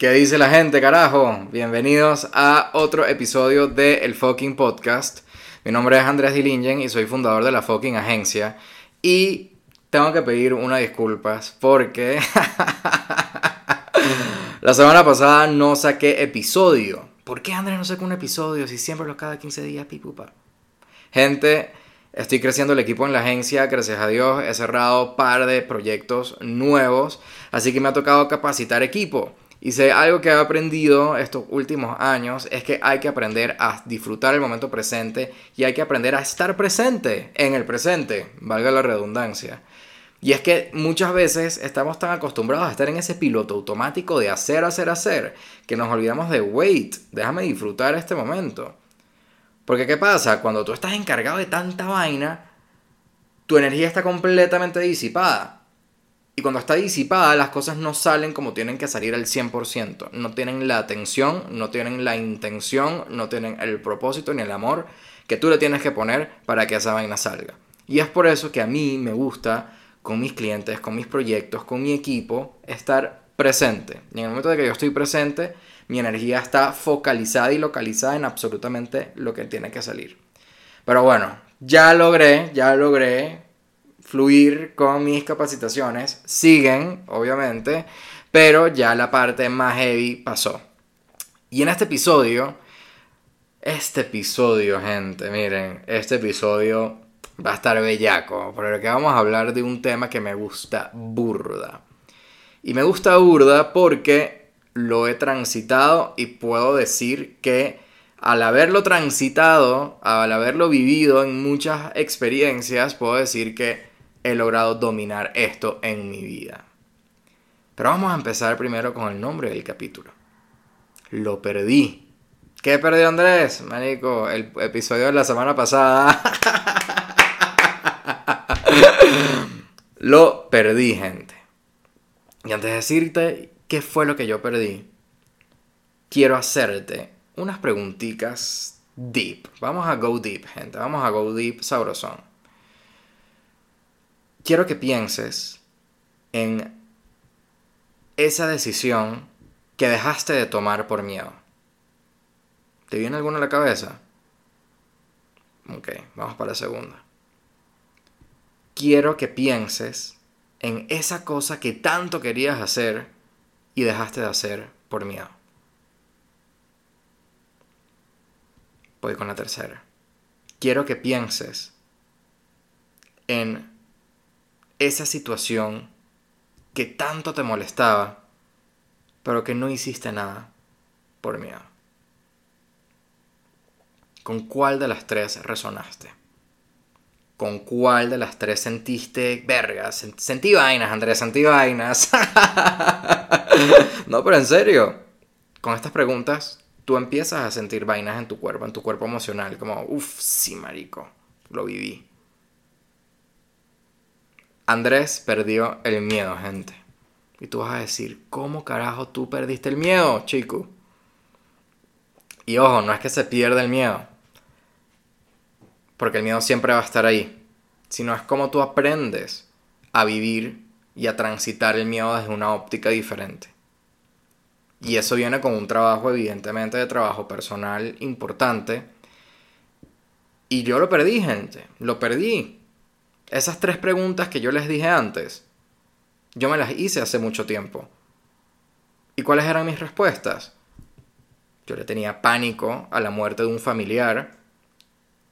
¿Qué dice la gente, carajo? Bienvenidos a otro episodio de El Fucking Podcast. Mi nombre es Andrés Dilingen y soy fundador de la Fucking Agencia. Y tengo que pedir unas disculpas porque la semana pasada no saqué episodio. ¿Por qué Andrés no saca un episodio si siempre los cada 15 días, pipupa? Gente, estoy creciendo el equipo en la agencia, gracias a Dios he cerrado par de proyectos nuevos, así que me ha tocado capacitar equipo. Y sé algo que he aprendido estos últimos años es que hay que aprender a disfrutar el momento presente y hay que aprender a estar presente en el presente, valga la redundancia. Y es que muchas veces estamos tan acostumbrados a estar en ese piloto automático de hacer, hacer, hacer, que nos olvidamos de wait, déjame disfrutar este momento. Porque ¿qué pasa? Cuando tú estás encargado de tanta vaina, tu energía está completamente disipada. Y cuando está disipada, las cosas no salen como tienen que salir al 100%. No tienen la atención, no tienen la intención, no tienen el propósito ni el amor que tú le tienes que poner para que esa vaina salga. Y es por eso que a mí me gusta con mis clientes, con mis proyectos, con mi equipo, estar presente. Y en el momento de que yo estoy presente, mi energía está focalizada y localizada en absolutamente lo que tiene que salir. Pero bueno, ya logré, ya logré fluir con mis capacitaciones. Siguen, obviamente, pero ya la parte más heavy pasó. Y en este episodio, este episodio, gente, miren, este episodio va a estar bellaco, porque vamos a hablar de un tema que me gusta burda. Y me gusta burda porque lo he transitado y puedo decir que al haberlo transitado, al haberlo vivido en muchas experiencias, puedo decir que he logrado dominar esto en mi vida. Pero vamos a empezar primero con el nombre del capítulo. Lo perdí. ¿Qué perdió Andrés? Manico, el episodio de la semana pasada. lo perdí, gente. Y antes de decirte qué fue lo que yo perdí, quiero hacerte unas preguntitas deep. Vamos a go deep, gente. Vamos a go deep sabrosón quiero que pienses en esa decisión que dejaste de tomar por miedo. ¿Te viene alguna a la cabeza? Ok, vamos para la segunda. Quiero que pienses en esa cosa que tanto querías hacer y dejaste de hacer por miedo. Voy con la tercera. Quiero que pienses en esa situación que tanto te molestaba, pero que no hiciste nada por miedo? ¿Con cuál de las tres resonaste? ¿Con cuál de las tres sentiste vergas? Sentí vainas, Andrés, sentí vainas. no, pero en serio, con estas preguntas tú empiezas a sentir vainas en tu cuerpo, en tu cuerpo emocional, como, uff, sí, marico, lo viví. Andrés perdió el miedo, gente. Y tú vas a decir, ¿cómo carajo tú perdiste el miedo, chico? Y ojo, no es que se pierda el miedo. Porque el miedo siempre va a estar ahí. Sino es como tú aprendes a vivir y a transitar el miedo desde una óptica diferente. Y eso viene con un trabajo, evidentemente, de trabajo personal importante. Y yo lo perdí, gente. Lo perdí. Esas tres preguntas que yo les dije antes, yo me las hice hace mucho tiempo. ¿Y cuáles eran mis respuestas? Yo le tenía pánico a la muerte de un familiar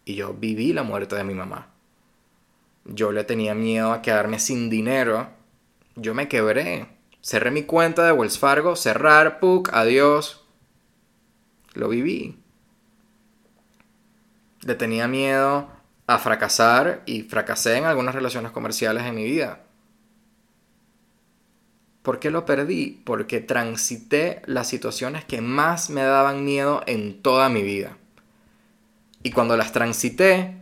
y yo viví la muerte de mi mamá. Yo le tenía miedo a quedarme sin dinero. Yo me quebré. Cerré mi cuenta de Wells Fargo, cerrar, puk, adiós. Lo viví. Le tenía miedo a fracasar y fracasé en algunas relaciones comerciales en mi vida. ¿Por qué lo perdí? Porque transité las situaciones que más me daban miedo en toda mi vida. Y cuando las transité,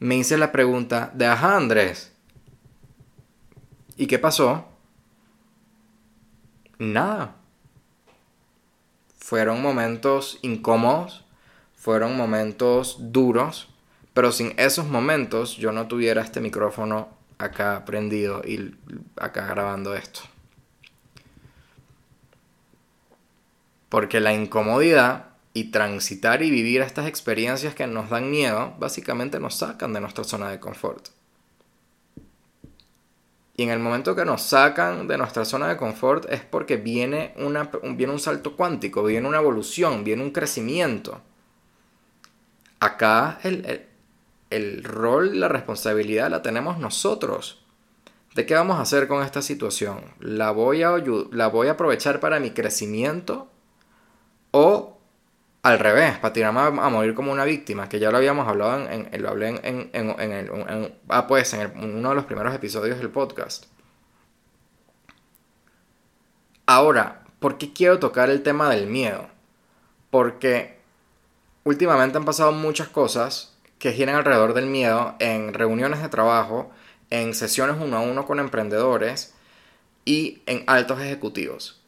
me hice la pregunta de, ajá Andrés, ¿y qué pasó? Nada. Fueron momentos incómodos, fueron momentos duros, pero sin esos momentos yo no tuviera este micrófono acá prendido y acá grabando esto. Porque la incomodidad y transitar y vivir estas experiencias que nos dan miedo, básicamente nos sacan de nuestra zona de confort. Y en el momento que nos sacan de nuestra zona de confort es porque viene, una, viene un salto cuántico, viene una evolución, viene un crecimiento. Acá el, el, rol, la responsabilidad la tenemos nosotros. ¿De qué vamos a hacer con esta situación? ¿La voy a, la voy a aprovechar para mi crecimiento? ¿O al revés, para tirarme a, morir como una víctima, que ya lo habíamos hablado en, lo hablé en, en, ah, pues, en uno de los primeros episodios del podcast. Ahora, ¿por qué quiero tocar el tema del miedo? Porque últimamente han pasado muchas cosas que giran alrededor del miedo en reuniones de trabajo, en sesiones uno a uno con emprendedores y en altos ejecutivos.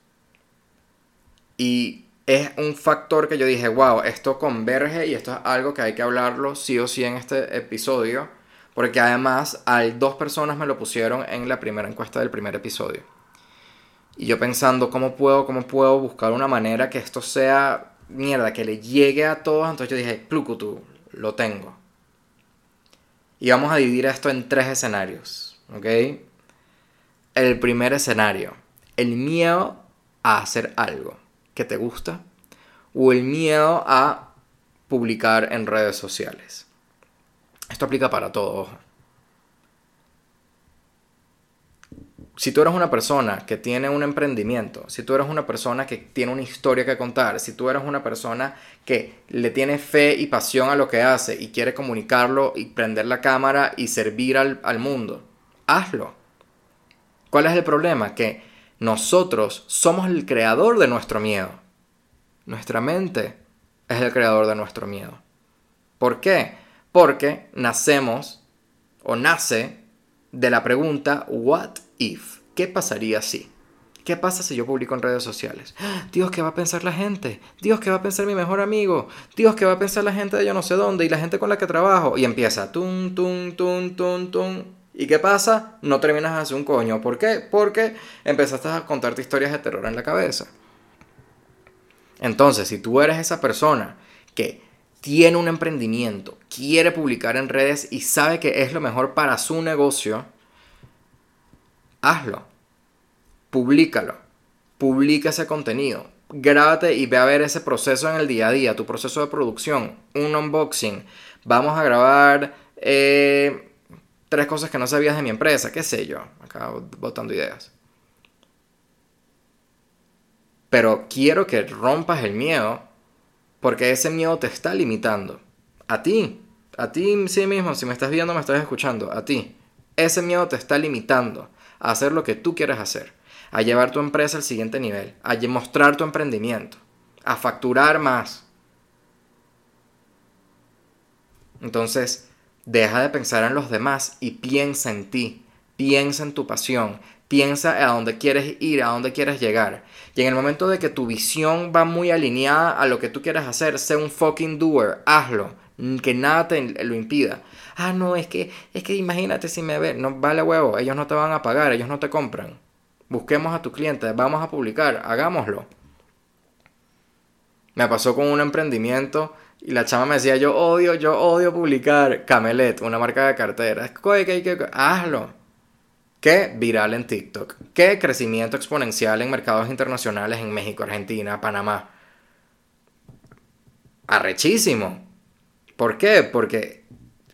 Y es un factor que yo dije, wow, esto converge y esto es algo que hay que hablarlo sí o sí en este episodio, porque además hay dos personas me lo pusieron en la primera encuesta del primer episodio. Y yo pensando, ¿cómo puedo, cómo puedo buscar una manera que esto sea mierda, que le llegue a todos? Entonces yo dije, Plukutu, lo tengo. Y vamos a dividir esto en tres escenarios, ¿ok? El primer escenario, el miedo a hacer algo que te gusta o el miedo a publicar en redes sociales. Esto aplica para todo. Si tú eres una persona que tiene un emprendimiento, si tú eres una persona que tiene una historia que contar, si tú eres una persona que le tiene fe y pasión a lo que hace y quiere comunicarlo y prender la cámara y servir al, al mundo, hazlo. ¿Cuál es el problema? Que nosotros somos el creador de nuestro miedo. Nuestra mente es el creador de nuestro miedo. ¿Por qué? Porque nacemos o nace de la pregunta what if? ¿Qué pasaría si? ¿Qué pasa si yo publico en redes sociales? Dios, ¿qué va a pensar la gente? Dios, ¿qué va a pensar mi mejor amigo? Dios, ¿qué va a pensar la gente de yo no sé dónde y la gente con la que trabajo? Y empieza, tum, tum, tum, tum, tum. ¿Y qué pasa? No terminas de hacer un coño. ¿Por qué? Porque empezaste a contarte historias de terror en la cabeza. Entonces, si tú eres esa persona que tiene un emprendimiento, quiere publicar en redes y sabe que es lo mejor para su negocio, hazlo. Publícalo. Publica ese contenido. Grábate y ve a ver ese proceso en el día a día, tu proceso de producción, un unboxing. Vamos a grabar eh, tres cosas que no sabías de mi empresa, qué sé yo, acá botando ideas. Pero quiero que rompas el miedo porque ese miedo te está limitando. A ti, a ti sí mismo, si me estás viendo, me estás escuchando, a ti. Ese miedo te está limitando a hacer lo que tú quieres hacer, a llevar tu empresa al siguiente nivel, a mostrar tu emprendimiento, a facturar más. Entonces, Deja de pensar en los demás y piensa en ti. Piensa en tu pasión. Piensa a dónde quieres ir, a dónde quieres llegar. Y en el momento de que tu visión va muy alineada a lo que tú quieres hacer, sé un fucking doer, hazlo. Que nada te lo impida. Ah, no, es que, es que imagínate si me ve, no vale huevo, ellos no te van a pagar, ellos no te compran. Busquemos a tu cliente, vamos a publicar, hagámoslo. Me pasó con un emprendimiento y la chama me decía, yo odio, yo odio publicar Camelet, una marca de cartera. Hazlo. ¿Qué? Viral en TikTok. ¿Qué? Crecimiento exponencial en mercados internacionales en México, Argentina, Panamá. Arrechísimo. ¿Por qué? Porque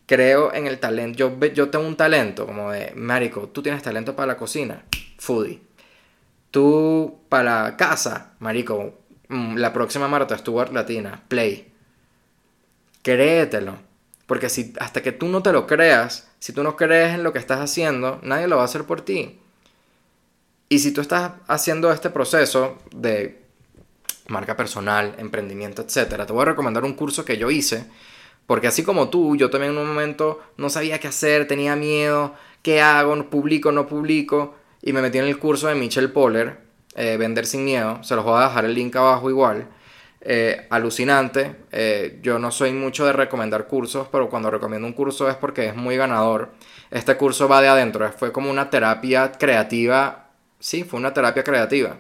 creo en el talento. Yo, yo tengo un talento como de, Marico, tú tienes talento para la cocina. Foodie. Tú para casa, Marico. Mm, la próxima Marta Stuart Latina. Play Créetelo. Porque si hasta que tú no te lo creas, si tú no crees en lo que estás haciendo, nadie lo va a hacer por ti. Y si tú estás haciendo este proceso de marca personal, emprendimiento, etc., te voy a recomendar un curso que yo hice. Porque así como tú, yo también en un momento no sabía qué hacer, tenía miedo, qué hago, publico, no publico. Y me metí en el curso de Michelle Poller, eh, Vender sin Miedo. Se los voy a dejar el link abajo igual. Eh, alucinante. Eh, yo no soy mucho de recomendar cursos, pero cuando recomiendo un curso es porque es muy ganador. Este curso va de adentro, fue como una terapia creativa. Sí, fue una terapia creativa.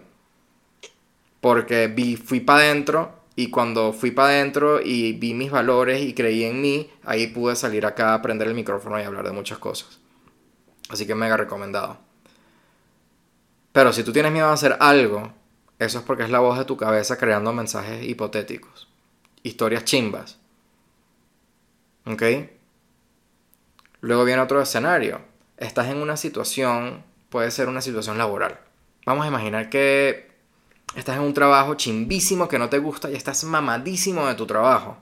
porque vi, fui para adentro y cuando fui para adentro y vi mis valores y creí en mí, ahí pude salir acá prender el micrófono y hablar de muchas cosas. Así que mega recomendado. Pero si tú tienes miedo a hacer algo, eso es porque es la voz de tu cabeza creando mensajes hipotéticos, historias chimbas. ¿Ok? Luego viene otro escenario. Estás en una situación, puede ser una situación laboral. Vamos a imaginar que estás en un trabajo chimbísimo que no te gusta y estás mamadísimo de tu trabajo.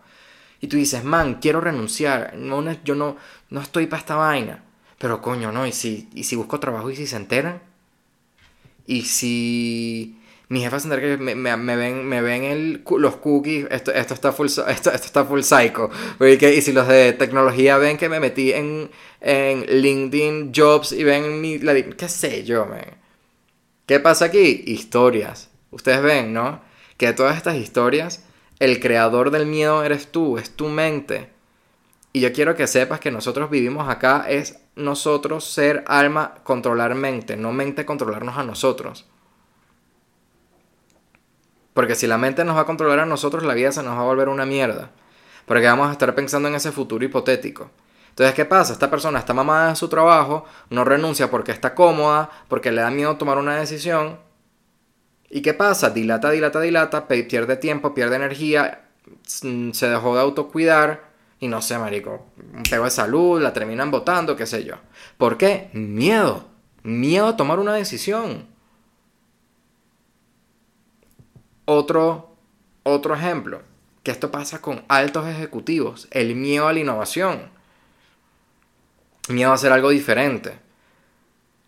Y tú dices, man, quiero renunciar. No, yo no, no estoy para esta vaina. Pero coño, no. ¿Y si, ¿Y si busco trabajo y si se enteran? ¿Y si mi jefa se entera que me, ven, me ven los cookies? Esto, esto, está full, esto, está full psycho. Y si los de tecnología ven que me metí en, en LinkedIn Jobs y ven mi... ¿Qué sé yo, man? ¿Qué pasa aquí? Historias Ustedes ven, ¿no? Que todas estas historias, el creador del miedo eres tú, es tu mente. Y yo quiero que sepas que nosotros vivimos acá es nosotros ser alma, controlar mente, no mente controlarnos a nosotros. Porque si la mente nos va a controlar a nosotros, la vida se nos va a volver una mierda. Porque vamos a estar pensando en ese futuro hipotético. Entonces, ¿qué pasa? Esta persona está mamada de su trabajo, no renuncia porque está cómoda, porque le da miedo tomar una decisión, ¿Y qué pasa? Dilata, dilata, dilata, pierde tiempo, pierde energía, se dejó de autocuidar y no sé, marico, un pego de salud, la terminan votando, qué sé yo. ¿Por qué? Miedo. Miedo a tomar una decisión. Otro, otro ejemplo, que esto pasa con altos ejecutivos, el miedo a la innovación. Miedo a hacer algo diferente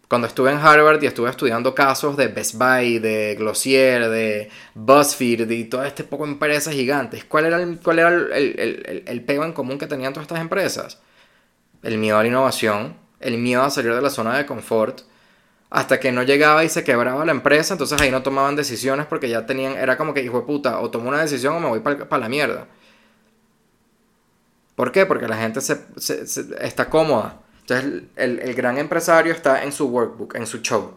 cuando estuve en Harvard y estuve estudiando casos de Best Buy, de Glossier, de BuzzFeed y todo este poco empresas gigantes, ¿cuál era, el, cuál era el, el, pego en común que tenían todas estas empresas? El miedo a la innovación, el miedo a salir de la zona de confort, hasta que no llegaba y se quebraba la empresa, entonces ahí no tomaban decisiones porque ya tenían, era como que, hijo de puta, o tomo una decisión o me voy para la mierda. ¿Por qué? Porque la gente se, está cómoda entonces el, gran empresario está en su workbook, en su show.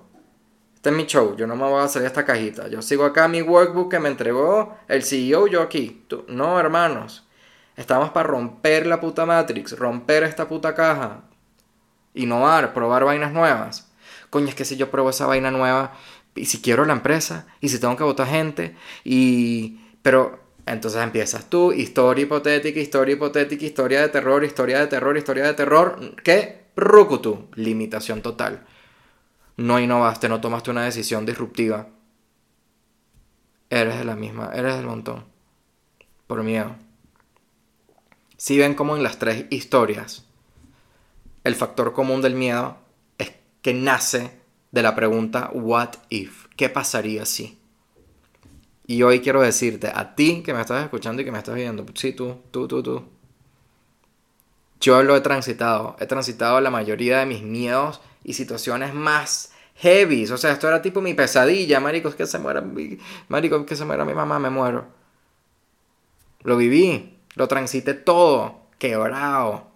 Este es mi show, yo no me voy a salir esta cajita. Yo sigo acá mi workbook que me entregó el CEO, yo aquí. no, hermanos. Estamos para romper la puta Matrix, romper esta puta caja. Innovar, probar vainas nuevas. Coño, es que si yo pruebo esa vaina nueva, y si quiero la empresa, y si tengo que votar gente, y... Pero entonces empiezas tú, historia hipotética, historia hipotética, historia de terror, historia de terror, historia de terror. ¿Qué? Rukutu. Limitación total. No innovaste, no tomaste una decisión disruptiva. Eres de la misma, eres del montón. Por miedo. Si ven como en las tres historias, el factor común del miedo que nace de la pregunta what if? ¿Qué pasaría si? Y hoy quiero decirte, a ti que me estás escuchando y que me estás viendo, sí, tú, tú, tú, tú. Yo lo he transitado, he transitado la mayoría de mis miedos y situaciones más heavy. O sea, esto era tipo mi pesadilla, marico, es que se muera, marico, es que se muera mi mamá, me muero. Lo viví, lo transité todo, quebrado,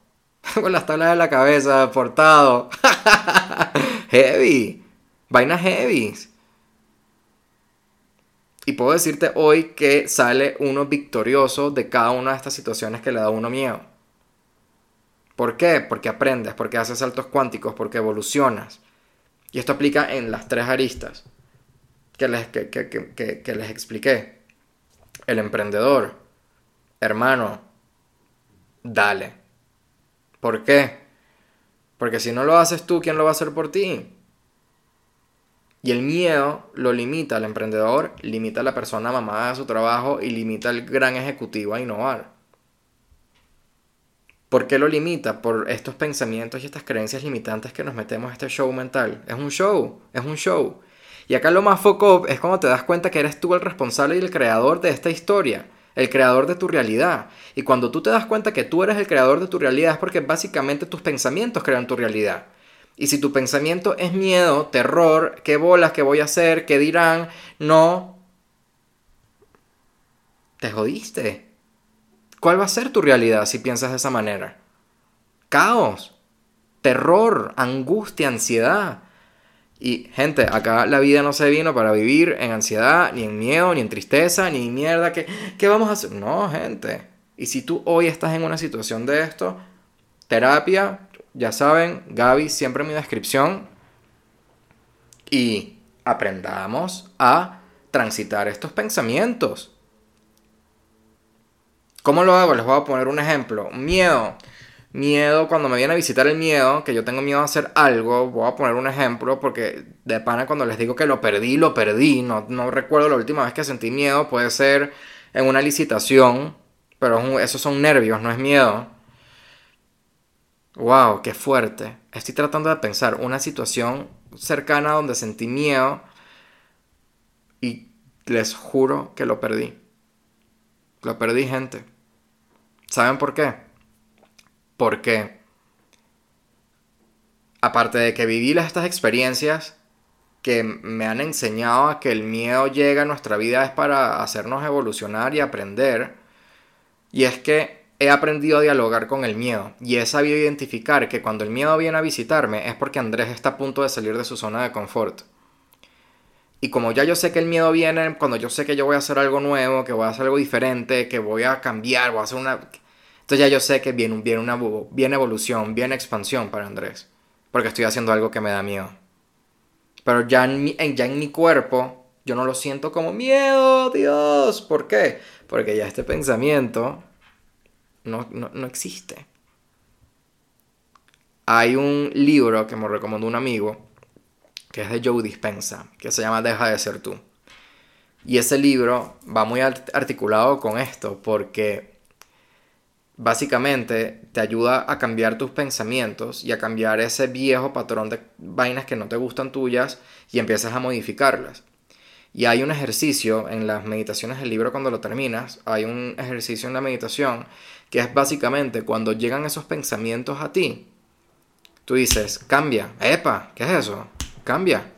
con las tablas de la cabeza, portado. heavy, vainas heavy. Y puedo decirte hoy que sale uno victorioso de cada una de estas situaciones que le da uno miedo. ¿Por qué? Porque aprendes, porque haces saltos cuánticos, porque evolucionas. Y esto aplica en las tres aristas que les, que, les expliqué. El emprendedor, hermano, dale. ¿Por qué? Porque si no lo haces tú, ¿quién lo va a hacer por ti? Y el miedo lo limita al emprendedor, limita a la persona mamada de su trabajo y limita al gran ejecutivo a innovar. ¿Por qué lo limita? Por estos pensamientos y estas creencias limitantes que nos metemos a este show mental. Es un show, es un show. Y acá lo más foco es cuando te das cuenta que eres tú el responsable y el creador de esta historia, el creador de tu realidad. Y cuando tú te das cuenta que tú eres el creador de tu realidad es porque básicamente tus pensamientos crean tu realidad. Y si tu pensamiento es miedo, terror, qué bolas, qué voy a hacer, qué dirán, no, te jodiste. ¿Cuál va a ser tu realidad si piensas de esa manera? Caos, terror, angustia, ansiedad. Y gente, acá la vida no se vino para vivir en ansiedad, ni en miedo, ni en tristeza, ni mierda. ¿Qué, ¿Qué vamos a hacer? No, gente. Y si tú hoy estás en una situación de esto, terapia, ya saben, Gaby, siempre en mi descripción. Y aprendamos a transitar estos pensamientos. ¿Cómo lo hago? Les voy a poner un ejemplo. Miedo. Miedo, cuando me viene a visitar el miedo, que yo tengo miedo a hacer algo, voy a poner un ejemplo porque de pana cuando les digo que lo perdí, lo perdí. No, no recuerdo la última vez que sentí miedo, puede ser en una licitación, pero esos son nervios, no es miedo. Wow, qué fuerte. Estoy tratando de pensar una situación cercana donde sentí miedo y les juro que lo perdí. Lo perdí, gente. ¿Saben por qué? Porque, aparte de que viví estas experiencias que me han enseñado a que el miedo llega a nuestra vida es para hacernos evolucionar y aprender, y es que he aprendido a dialogar con el miedo y he sabido identificar que cuando el miedo viene a visitarme es porque Andrés está a punto de salir de su zona de confort. Y como ya yo sé que el miedo viene cuando yo sé que yo voy a hacer algo nuevo, que voy a hacer algo diferente, que voy a cambiar, voy a hacer una... Entonces ya yo sé que viene, una evolución, viene expansión para Andrés. Porque estoy haciendo algo que me da miedo. Pero ya en mi, cuerpo, yo no lo siento como miedo, Dios. ¿Por qué? Porque ya este pensamiento no, no, existe. Hay un libro que me recomendó un amigo, que es de Joe Dispensa, que se llama Deja de ser tú. Y ese libro va muy articulado con esto, porque básicamente te ayuda a cambiar tus pensamientos y a cambiar ese viejo patrón de vainas que no te gustan tuyas y empiezas a modificarlas. Y hay un ejercicio en las meditaciones del libro cuando lo terminas, hay un ejercicio en la meditación que es básicamente cuando llegan esos pensamientos a ti, tú dices, cambia, epa, ¿qué es eso? Cambia.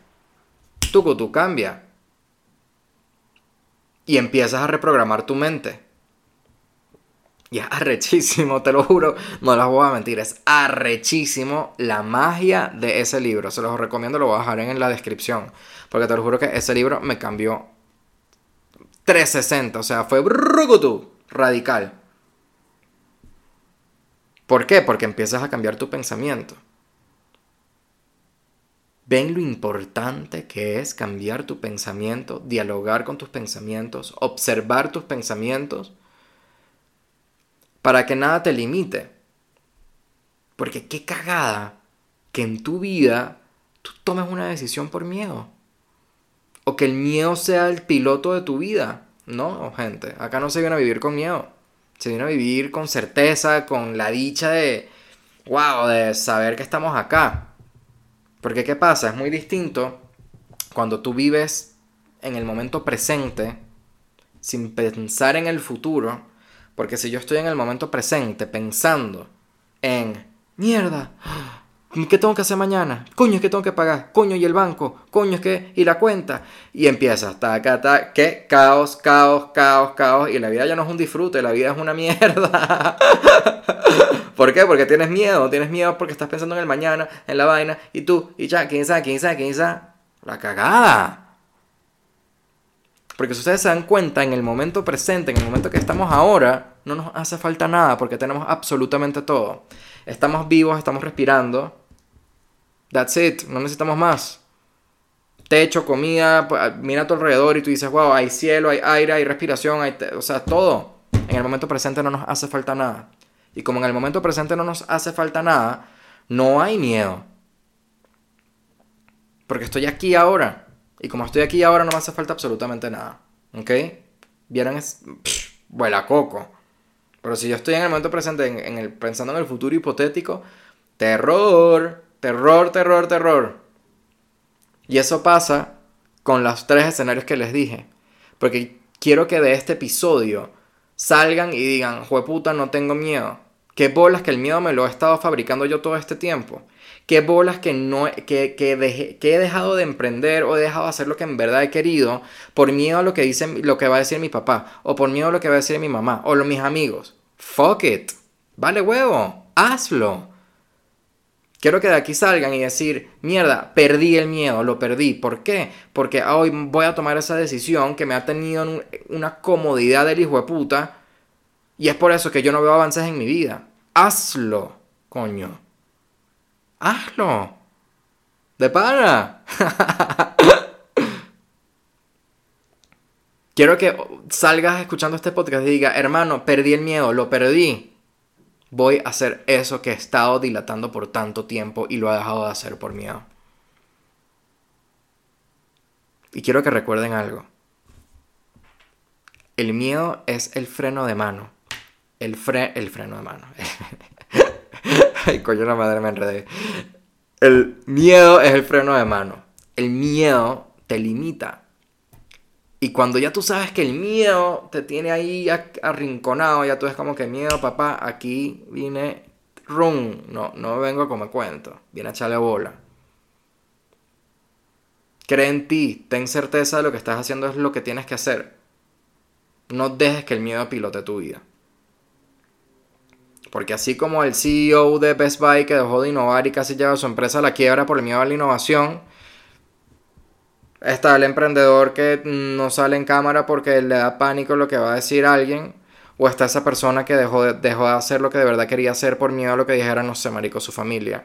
Tú, tú, cambia. Y empiezas a reprogramar tu mente. Y es arrechísimo, te lo juro, no les voy a mentir, es arrechísimo la magia de ese libro. Se los recomiendo, lo voy a dejar en la descripción. Porque te lo juro que ese libro me cambió 360, o sea, fue radical. ¿Por qué? Porque empiezas a cambiar tu pensamiento. Ven lo importante que es cambiar tu pensamiento, dialogar con tus pensamientos, observar tus pensamientos, para que nada te limite. Porque qué cagada que en tu vida tú tomes una decisión por miedo. O que el miedo sea el piloto de tu vida. No, gente, acá no se viene a vivir con miedo se viene a vivir con certeza, con la dicha de, wow, de saber que estamos acá. Porque ¿qué pasa? Es muy distinto cuando tú vives en el momento presente sin pensar en el futuro. Porque si yo estoy en el momento presente pensando en, mierda, ¿Qué tengo que hacer mañana? Coño, es que tengo que pagar. Coño, y el banco. Coño, es que. Y la cuenta. Y empieza. Taca, ta, ¿Qué? Caos, caos, caos, caos. Y la vida ya no es un disfrute, la vida es una mierda. ¿Por qué? Porque tienes miedo. Tienes miedo porque estás pensando en el mañana, en la vaina. Y tú, y ya, quién sabe, quién sabe, quién sabe. La cagada. Porque si ustedes se dan cuenta, en el momento presente, en el momento que estamos ahora, no nos hace falta nada porque tenemos absolutamente todo. Estamos vivos, estamos respirando That's it, no necesitamos más. Techo, comida, pues, mira a tu alrededor y tú dices, wow, hay cielo, hay aire, hay respiración, hay o sea, todo. En el momento presente no nos hace falta nada. Y como en el momento presente no nos hace falta nada, no hay miedo. Porque estoy aquí ahora. Y como estoy aquí ahora no me hace falta absolutamente nada. ¿Ok? Vieron, es... vuela coco. Pero si yo estoy en el momento presente, en el, pensando en el futuro hipotético, terror. Terror, terror, terror. Y eso pasa con los tres escenarios que les dije. Porque quiero que de este episodio salgan y digan, jueputa, no tengo miedo. Qué bolas que el miedo me lo he estado fabricando yo todo este tiempo. Qué bolas que, no, que, que, que he dejado de emprender o he dejado de hacer lo que en verdad he querido por miedo a lo que, dice, lo que va a decir mi papá. O por miedo a lo que va a decir mi mamá. O mis amigos. Fuck it. Vale huevo. Hazlo. Quiero que de aquí salgan y decir, mierda, perdí el miedo, lo perdí. ¿Por qué? Porque hoy voy a tomar esa decisión que me ha tenido una comodidad del hijo de puta. Y es por eso que yo no veo avances en mi vida. Hazlo, coño. Hazlo. De pana. Quiero que salgas escuchando este podcast y diga, hermano, perdí el miedo, lo perdí voy a hacer eso que he estado dilatando por tanto tiempo y lo he dejado de hacer por miedo. Y quiero que recuerden algo. El miedo es el freno de mano. El, el freno de mano. Ay, coño, la madre me enredé. El miedo es el freno de mano. El miedo te limita. Y cuando ya tú sabes que el miedo te tiene ahí arrinconado, ya tú es como que miedo, papá, aquí vine, rum, no, no vengo como cuento, viene a echarle bola. Cree en ti, ten certeza de lo que estás haciendo es lo que tienes que hacer. No dejes que el miedo pilote tu vida. Porque así como el CEO de Best Buy que dejó de innovar y casi lleva su empresa a la quiebra por el miedo a la innovación, Está el emprendedor que no sale en cámara porque le da pánico lo que va a decir alguien. O está esa persona que dejó de, dejó de hacer lo que de verdad quería hacer por miedo a lo que dijera, no sé, marico, su familia.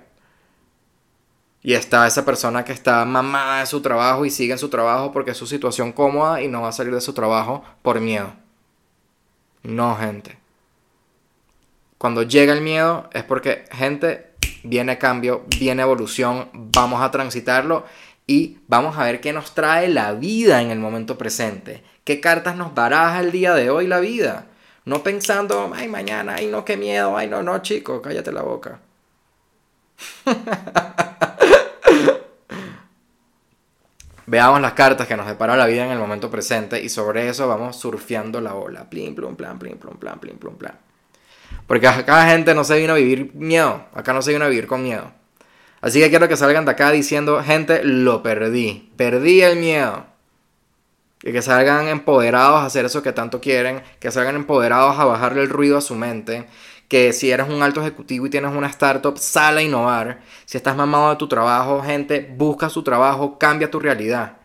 Y está esa persona que está mamada de su trabajo y sigue en su trabajo porque es su situación cómoda y no va a salir de su trabajo por miedo. No, gente. Cuando llega el miedo es porque, gente, viene cambio, viene evolución, vamos a transitarlo y vamos a ver qué nos trae la vida en el momento presente. ¿Qué cartas nos baraja el día de hoy la vida? No pensando, ay, mañana, ay, no, qué miedo, ay, no, no, chico, cállate la boca. Veamos las cartas que nos depara la vida en el momento presente y sobre eso vamos surfeando la ola. Plim, plum, plan, plim, plum, plan, plim, plum, plan. Porque acá gente no se vino a vivir miedo. Acá no se vino a vivir con miedo. Así que quiero que salgan de acá diciendo, gente, lo perdí. Perdí el miedo. Y que salgan empoderados a hacer eso que tanto quieren. Que salgan empoderados a bajarle el ruido a su mente. Que si eres un alto ejecutivo y tienes una startup, sal a innovar. Si estás mamado de tu trabajo, gente, busca su trabajo, cambia tu realidad.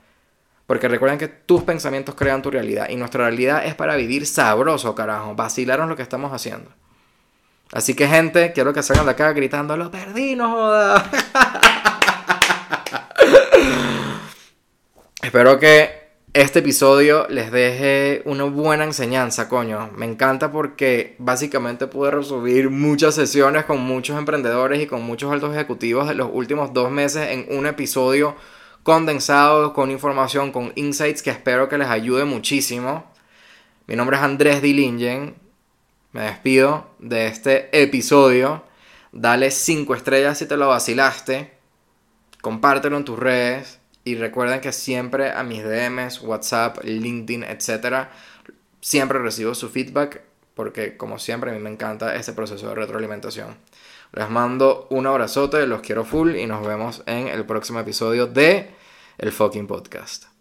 Porque recuerden que tus pensamientos crean tu realidad. Y nuestra realidad es para vivir sabroso, carajo. Vacilaron lo que estamos haciendo. Así que, gente, quiero que salgan de acá gritando: ¡Lo perdí, no joda! Espero que este episodio les deje una buena enseñanza, coño. Me encanta porque básicamente pude resumir muchas sesiones con muchos emprendedores y con muchos altos ejecutivos de los últimos dos meses en un episodio condensado con información, con insights que espero que les ayude muchísimo. Mi nombre es Andrés Dilingen me despido de este episodio. Dale 5 estrellas si te lo vacilaste. Compártelo en tus redes. Y recuerden que siempre a mis DMs, WhatsApp, LinkedIn, etc. Siempre recibo su feedback. Porque como siempre a mí me encanta este proceso de retroalimentación. Les mando un abrazote, los quiero full y nos vemos en el próximo episodio de El Fucking Podcast.